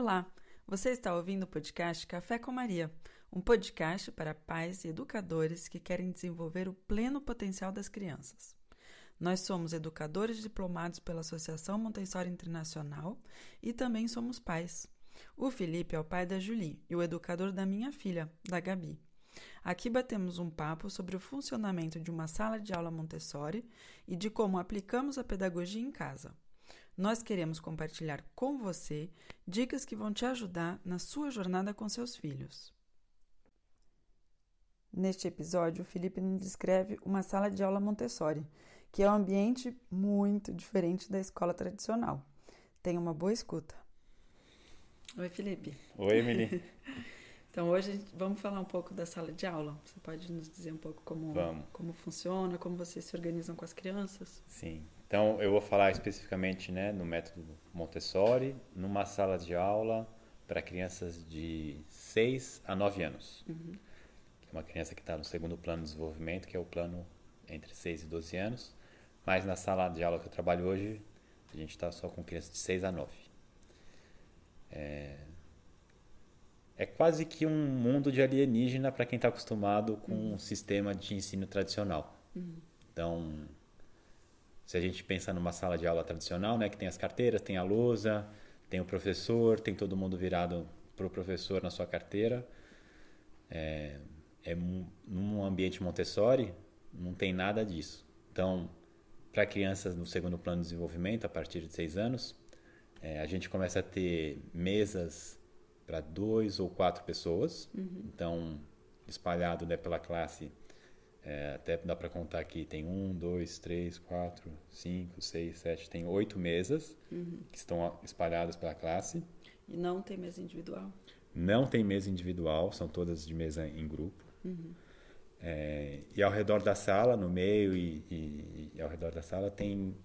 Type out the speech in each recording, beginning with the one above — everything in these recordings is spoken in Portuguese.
Olá, você está ouvindo o podcast Café com Maria, um podcast para pais e educadores que querem desenvolver o pleno potencial das crianças. Nós somos educadores diplomados pela Associação Montessori Internacional e também somos pais. O Felipe é o pai da Julie e o educador da minha filha, da Gabi. Aqui batemos um papo sobre o funcionamento de uma sala de aula Montessori e de como aplicamos a pedagogia em casa. Nós queremos compartilhar com você dicas que vão te ajudar na sua jornada com seus filhos. Neste episódio, o Felipe nos descreve uma sala de aula Montessori, que é um ambiente muito diferente da escola tradicional. Tenha uma boa escuta. Oi, Felipe. Oi, Emily. então, hoje vamos falar um pouco da sala de aula. Você pode nos dizer um pouco como, como funciona, como vocês se organizam com as crianças? Sim. Então, eu vou falar especificamente né, no método Montessori, numa sala de aula para crianças de 6 a 9 anos. Uhum. Uma criança que está no segundo plano de desenvolvimento, que é o plano entre 6 e 12 anos. Mas na sala de aula que eu trabalho hoje, a gente está só com crianças de 6 a 9. É, é quase que um mundo de alienígena para quem está acostumado com uhum. um sistema de ensino tradicional. Uhum. Então, se a gente pensa numa sala de aula tradicional, né, que tem as carteiras, tem a lousa, tem o professor, tem todo mundo virado para o professor na sua carteira, é, é num ambiente Montessori não tem nada disso. Então, para crianças no segundo plano de desenvolvimento, a partir de seis anos, é, a gente começa a ter mesas para dois ou quatro pessoas. Uhum. Então, espalhado né, pela classe, é, até dá para contar aqui, tem um, dois, três, quatro, cinco, seis, sete, tem oito mesas uhum. que estão espalhadas pela classe. E não tem mesa individual? Não tem mesa individual, são todas de mesa em grupo. Uhum. É, e ao redor da sala, no meio e, e, e, ao redor da sala, tem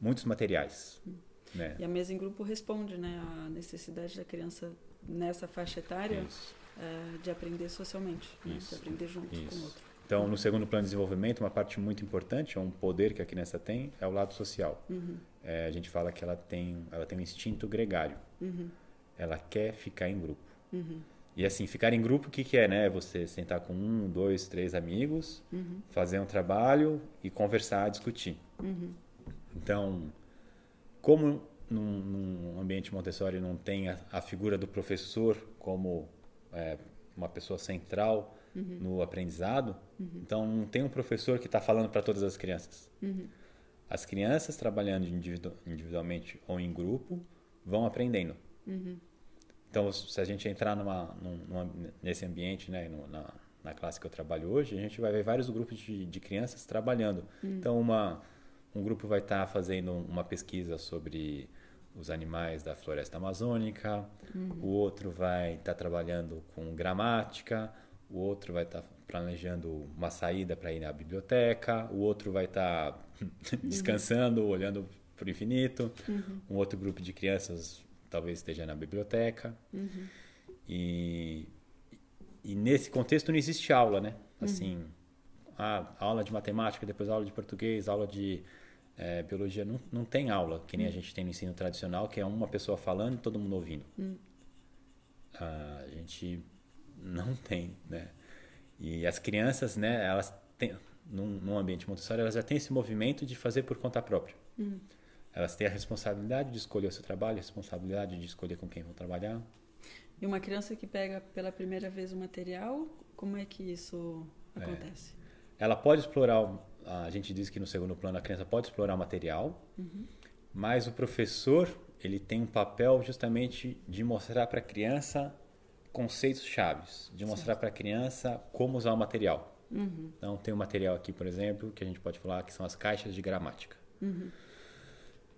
muitos materiais. Uhum. Né? E a mesa em grupo responde né, à necessidade da criança nessa faixa etária é, de aprender socialmente, né, de aprender junto Isso. com o outro. Então, no segundo plano de desenvolvimento, uma parte muito importante, é um poder que a criança tem, é o lado social. Uhum. É, a gente fala que ela tem, ela tem um instinto gregário. Uhum. Ela quer ficar em grupo. Uhum. E assim, ficar em grupo, o que, que é, né? Você sentar com um, dois, três amigos, uhum. fazer um trabalho e conversar, discutir. Uhum. Então, como num, num, ambiente Montessori não tem a, a figura do professor como é, uma pessoa central uhum. no aprendizado, uhum. então não tem um professor que está falando para todas as crianças. Uhum. As crianças trabalhando individu individualmente ou em grupo vão aprendendo. Uhum. Então, se a gente entrar numa, numa nesse ambiente, né, na, na classe que eu trabalho hoje, a gente vai ver vários grupos de, de crianças trabalhando. Uhum. Então, uma um grupo vai estar tá fazendo uma pesquisa sobre os animais da floresta amazônica, uhum. o outro vai estar tá trabalhando com gramática, o outro vai estar tá planejando uma saída para ir na biblioteca, o outro vai estar tá descansando, uhum. olhando para o infinito, uhum. um outro grupo de crianças talvez esteja na biblioteca. Uhum. E, e nesse contexto não existe aula, né? Uhum. Assim, a aula de matemática, depois aula de português, aula de é, biologia não, não tem aula, que nem a gente tem no ensino tradicional, que é uma pessoa falando e todo mundo ouvindo. Hum. a gente não tem, né? E as crianças, né, elas têm, num, num, ambiente Montessori, elas já têm esse movimento de fazer por conta própria. Hum. Elas têm a responsabilidade de escolher o seu trabalho, a responsabilidade de escolher com quem vão trabalhar. E uma criança que pega pela primeira vez o material, como é que isso é. acontece? É. Ela pode explorar a gente diz que no segundo plano a criança pode explorar material, uhum. mas o professor ele tem um papel justamente de mostrar para a criança conceitos chaves, de mostrar para a criança como usar o material. Uhum. Então tem um material aqui, por exemplo, que a gente pode falar que são as caixas de gramática. Uhum.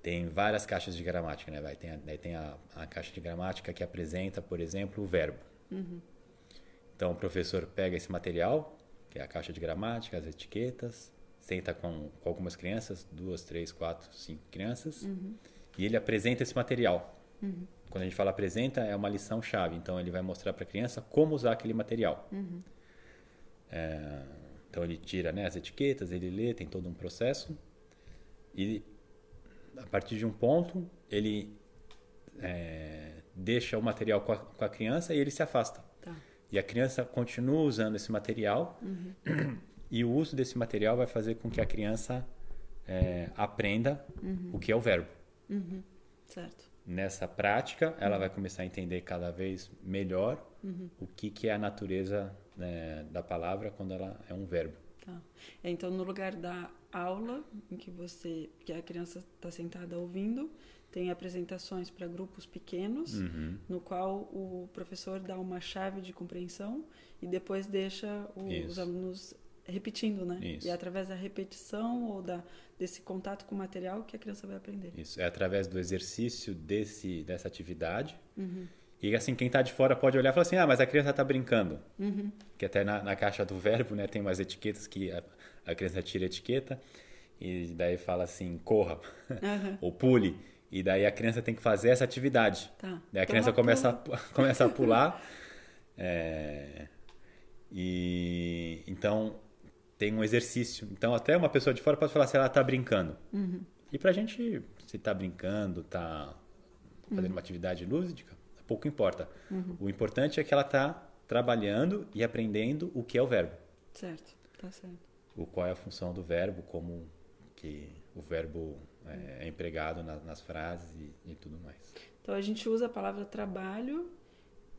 Tem várias caixas de gramática, né? Vai, tem a, tem a, a, caixa de gramática que apresenta, por exemplo, o verbo. Uhum. Então o professor pega esse material, que é a caixa de gramática, as etiquetas, senta com, com algumas crianças, duas, três, quatro, cinco crianças, uhum. e ele apresenta esse material. Uhum. Quando a gente fala apresenta, é uma lição chave. Então, ele vai mostrar para a criança como usar aquele material. Uhum. É, então, ele tira né, as etiquetas, ele lê, tem todo um processo. E, a partir de um ponto, ele é, deixa o material com a, com a criança e ele se afasta. Tá. E a criança continua usando esse material Uhum. e o uso desse material vai fazer com que a criança é, aprenda Uhum. o que é o verbo. Certo. Nessa prática, ela vai começar a entender cada vez melhor Uhum. o que, que é a natureza né, da palavra quando ela é um verbo. Tá. Então, no lugar da aula, em que você, que a criança está sentada ouvindo, tem apresentações para grupos pequenos, Uhum. no qual o professor dá uma chave de compreensão e depois deixa o- os alunos repetindo, né? Isso. E é através da repetição ou da, desse contato com o material que a criança vai aprender. Isso é através do exercício desse dessa atividade. Uhum. E assim, quem está de fora pode olhar e falar assim: ah, mas a criança está brincando. Uhum. Que até na, na caixa do verbo, né, tem umas etiquetas que a, a criança tira a etiqueta e daí fala assim: corra Aham. ou pule. E daí a criança tem que fazer essa atividade. Tá. Daí a Então, criança começa a, pula. começa a pular. é, e então tem um exercício. Então até uma pessoa de fora pode falar se ela está brincando. Uhum. E pra gente, se está brincando, está fazendo uma atividade lúdica, pouco importa. Uhum. O importante é que ela está trabalhando e aprendendo o que é o verbo. Certo, tá certo. O qual é a função do verbo, como que o verbo é, é empregado na- nas frases e, e tudo mais. Então a gente usa a palavra trabalho,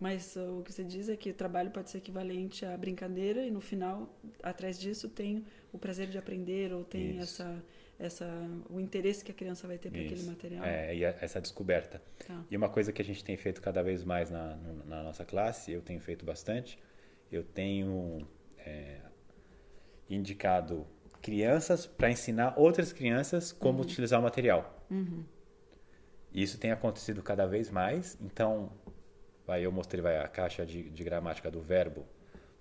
mas uh, o que você diz é que o trabalho pode ser equivalente à brincadeira e no final, atrás disso, tem o prazer de aprender ou tem Isso. essa, essa, o interesse que a criança vai ter para aquele material. É, e a- essa descoberta. Tá. E uma coisa que a gente tem feito cada vez mais na, na nossa classe, eu tenho feito bastante, eu tenho é, indicado crianças para ensinar outras crianças como utilizar o material. Uhum. Isso tem acontecido cada vez mais. Então, vai, eu mostrei vai, a caixa de, de gramática do verbo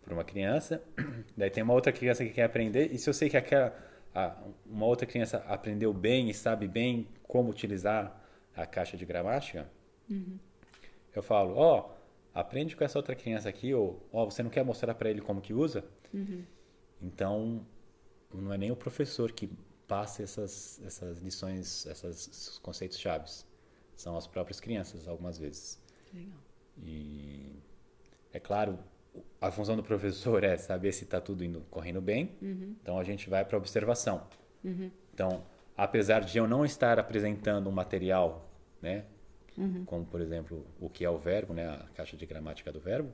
para uma criança. Daí tem uma outra criança que quer aprender. E se eu sei que aquela, a- uma outra criança aprendeu bem e sabe bem como utilizar a caixa de gramática, eu falo, ó, aprende com essa outra criança aqui. Ou, ó, você não quer mostrar para ele como que usa? Uhum. Então, não é nem o professor que passa essas, essas lições, essas, esses conceitos chaves. São as próprias crianças, algumas vezes. Legal. E, é claro, a função do professor é saber se está tudo indo, correndo bem. Uhum. Então, a gente vai para a observação. Uhum. Então, apesar de eu não estar apresentando um material, né, Uhum. como por exemplo o que é o verbo, né, a caixa de gramática do verbo,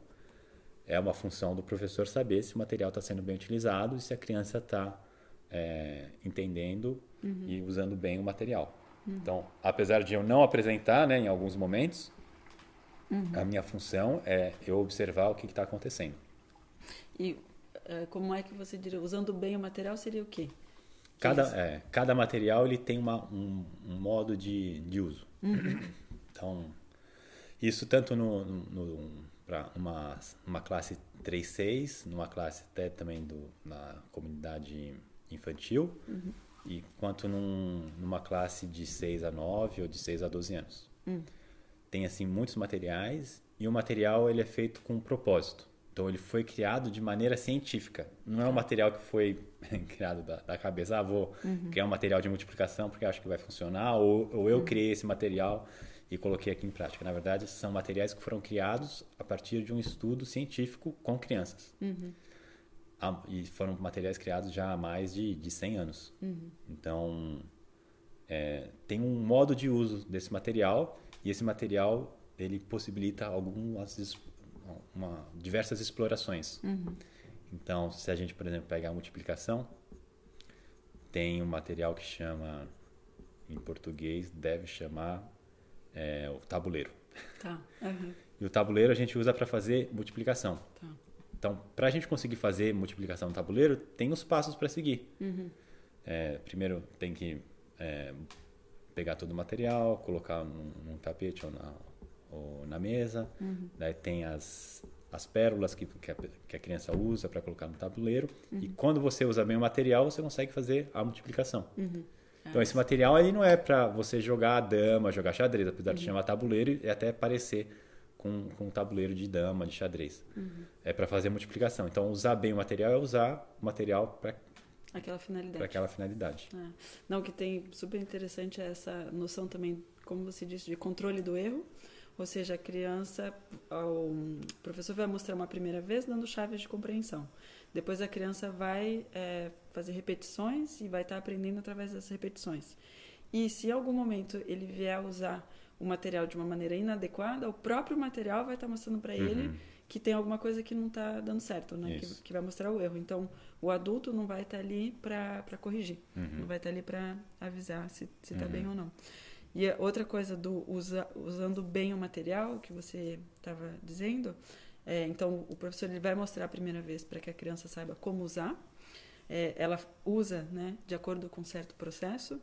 é uma função do professor saber se o material está sendo bem utilizado e se a criança está entendendo e usando bem o material. Então, apesar de eu não apresentar, né, em alguns momentos, a minha função é eu observar o que está acontecendo. E eh, como é que você diria, usando bem o material seria o quê? Cada, é, cada material ele tem uma, um, um modo de, de uso. Então, isso tanto no, no, para uma, uma classe 3-6, numa classe até também do, na comunidade infantil, e quanto num, numa classe de 6 a 9 ou de 6 a 12 anos. Tem assim muitos materiais e o material ele é feito com um propósito. Então ele foi criado de maneira científica. Não é um material que foi criado da, da cabeça, ah, vou criar um material de multiplicação porque acho que vai funcionar, ou, ou eu criei esse material e coloquei aqui em prática. Na verdade, são materiais que foram criados a partir de um estudo científico com crianças. Ah, E foram materiais criados já há mais de, de 100 anos. Então, é, tem um modo de uso desse material e esse material ele possibilita algumas uma, diversas explorações. Então, se a gente, por exemplo, pegar a multiplicação, tem um material que chama, em português, deve chamar é, o tabuleiro. Tá. Uhum. E o tabuleiro a gente usa para fazer multiplicação. Tá. Então, para a gente conseguir fazer multiplicação no tabuleiro, tem os passos para seguir. É, primeiro, tem que é, pegar todo o material, colocar num, num tapete ou na, ou na mesa. Daí tem as, as pérolas que, que, a, que a criança usa para colocar no tabuleiro. E quando você usa bem o material, você consegue fazer a multiplicação. Então, esse material aí não é para você jogar a dama, jogar xadrez, apesar de chamar tabuleiro e até parecer com, com um tabuleiro de dama, de xadrez. É para fazer multiplicação. Então, usar bem o material é usar o material para Aquela finalidade. aquela finalidade. É. Não, o que tem super interessante é essa noção também, como você disse, de controle do erro, Ou seja, a criança, o professor vai mostrar uma primeira vez dando chaves de compreensão. Depois a criança vai é, fazer repetições e vai estar aprendendo através das repetições. E se em algum momento ele vier usar o material de uma maneira inadequada, o próprio material vai estar mostrando para uhum. ele que tem alguma coisa que não está dando certo, né? Que, que, vai mostrar o erro. Então, o adulto não vai estar ali para corrigir, uhum. não vai estar ali para avisar se está uhum. bem ou não. E outra coisa do usa, usando bem o material que você estava dizendo, é, então o professor ele vai mostrar a primeira vez para que a criança saiba como usar. É, ela usa, né, de acordo com certo processo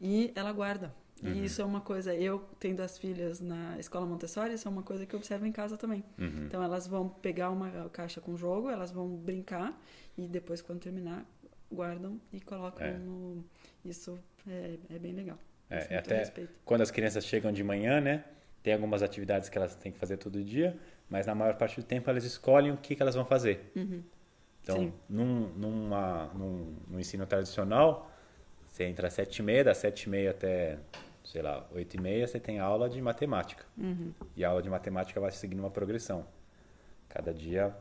e ela guarda. Uhum. E isso é uma coisa, eu tendo as filhas na escola Montessori, isso é uma coisa que eu observo em casa também. Uhum. Então elas vão pegar uma caixa com jogo, elas vão brincar e depois, quando terminar, guardam e colocam é. no. Isso é, é bem legal. É, é até respeito. quando as crianças chegam de manhã, né? Tem algumas atividades que elas têm que fazer todo dia, mas na maior parte do tempo elas escolhem o que, que elas vão fazer. Uhum. Então, num, numa, num, num ensino tradicional, você entra às sete e meia, das sete e meia até sei lá, 8 e meia você tem aula de matemática. Uhum. E a aula de matemática vai seguindo uma progressão. Cada dia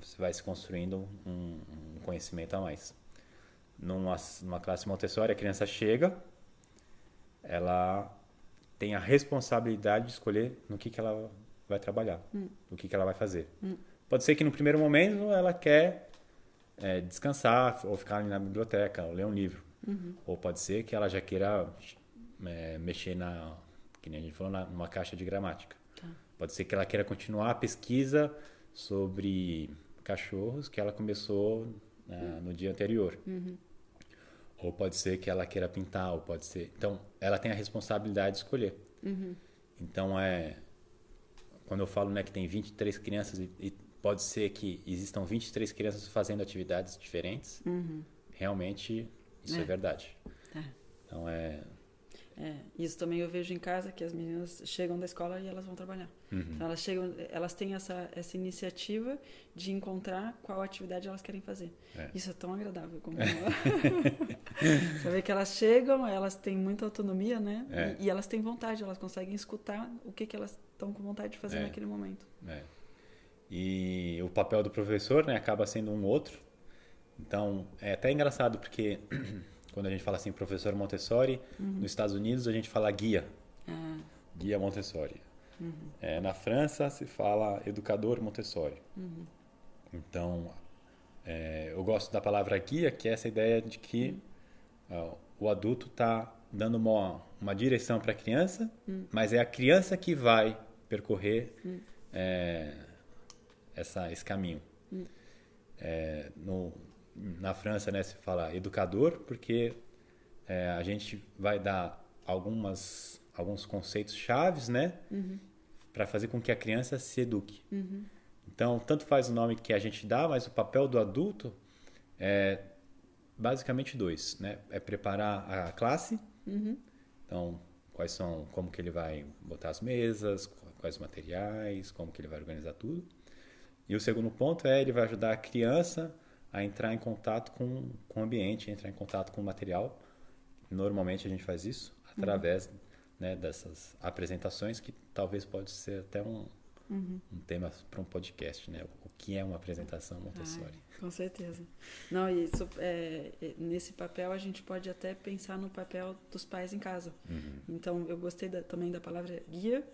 você vai se construindo um, um conhecimento a mais. Numa, numa classe Montessori, a criança chega, ela tem a responsabilidade de escolher no que, que ela vai trabalhar, no que, que ela vai fazer. Uhum. Pode ser que no primeiro momento ela quer é, descansar ou ficar ali na biblioteca, ou ler um livro. Uhum. Ou pode ser que ela já queira é, mexer na, que nem a gente falou, na, numa caixa de gramática. Tá. Pode ser que ela queira continuar a pesquisa sobre cachorros que ela começou né, no dia anterior. Uhum. Ou pode ser que ela queira pintar, ou pode ser. Então, ela tem a responsabilidade de escolher. Uhum. Então, é. Quando eu falo né, que tem 23 crianças, e, e pode ser que existam 23 crianças fazendo atividades diferentes, uhum. realmente isso é, é verdade. Tá. Então, é é, isso também eu vejo em casa, que as meninas chegam da escola e elas vão trabalhar. Uhum. Então elas chegam, elas têm essa, essa iniciativa de encontrar qual atividade elas querem fazer. É. Isso é tão agradável como saber que elas chegam, elas têm muita autonomia, né? É. E, e, elas têm vontade, elas conseguem escutar o que, que elas estão com vontade de fazer é. naquele momento. É. E o papel do professor, né, acaba sendo um outro. Então é até engraçado porque quando a gente fala assim, professor Montessori, uhum. nos Estados Unidos a gente fala guia. Ah. Guia Montessori. Uhum. É, na França se fala educador Montessori. Uhum. Então, é, eu gosto da palavra guia, que é essa ideia de que uh, o adulto está dando uma, uma direção para a criança, uhum. mas é a criança que vai percorrer uhum. é, essa, esse caminho. Uhum. É, no, na França, né, se fala educador, porque é, a gente vai dar algumas, alguns conceitos chaves, né, uhum. para fazer com que a criança se eduque. Uhum. Então, tanto faz o nome que a gente dá, mas o papel do adulto é basicamente dois, né? É preparar a classe. Uhum. Então, quais são, como que ele vai botar as mesas, quais os materiais, como que ele vai organizar tudo. E o segundo ponto é ele vai ajudar a criança a entrar em contato com, com o ambiente, entrar em contato com o material. Normalmente a gente faz isso através uhum. né, dessas apresentações, que talvez pode ser até um, uhum. um tema para um podcast, né? O que é uma apresentação Montessori? Ai, com certeza. Não, isso é, é, nesse papel a gente pode até pensar no papel dos pais em casa. Uhum. Então eu gostei da, também da palavra guia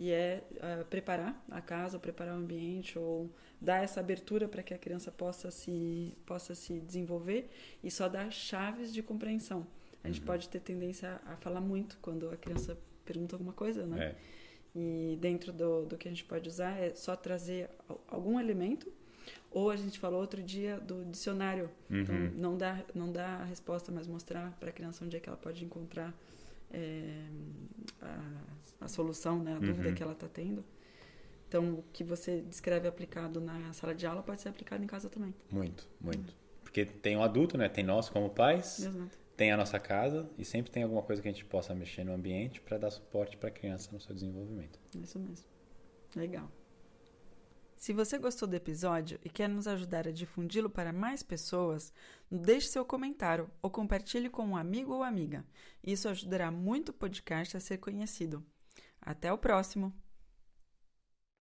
e é uh, preparar a casa, preparar o ambiente ou dar essa abertura para que a criança possa se possa se desenvolver e só dar chaves de compreensão. A gente uhum. pode ter tendência a falar muito quando a criança pergunta alguma coisa, né? É. E dentro do, do que a gente pode usar é só trazer algum elemento ou a gente falou outro dia do dicionário. Então, uhum. Então, não dá, não dá a resposta, mas mostrar para a criança onde é que ela pode encontrar é, a, a, solução, né, a dúvida uhum. que ela está tendo. Então, o que você descreve aplicado na sala de aula pode ser aplicado em casa também. Muito, muito. Porque tem o adulto, né? Tem nós como pais, Exato. tem a nossa casa e sempre tem alguma coisa que a gente possa mexer no ambiente para dar suporte para a criança no seu desenvolvimento. Isso mesmo. Legal. Se você gostou do episódio e quer nos ajudar a difundi-lo para mais pessoas, deixe seu comentário ou compartilhe com um amigo ou amiga. Isso ajudará muito o podcast a ser conhecido. Até o próximo!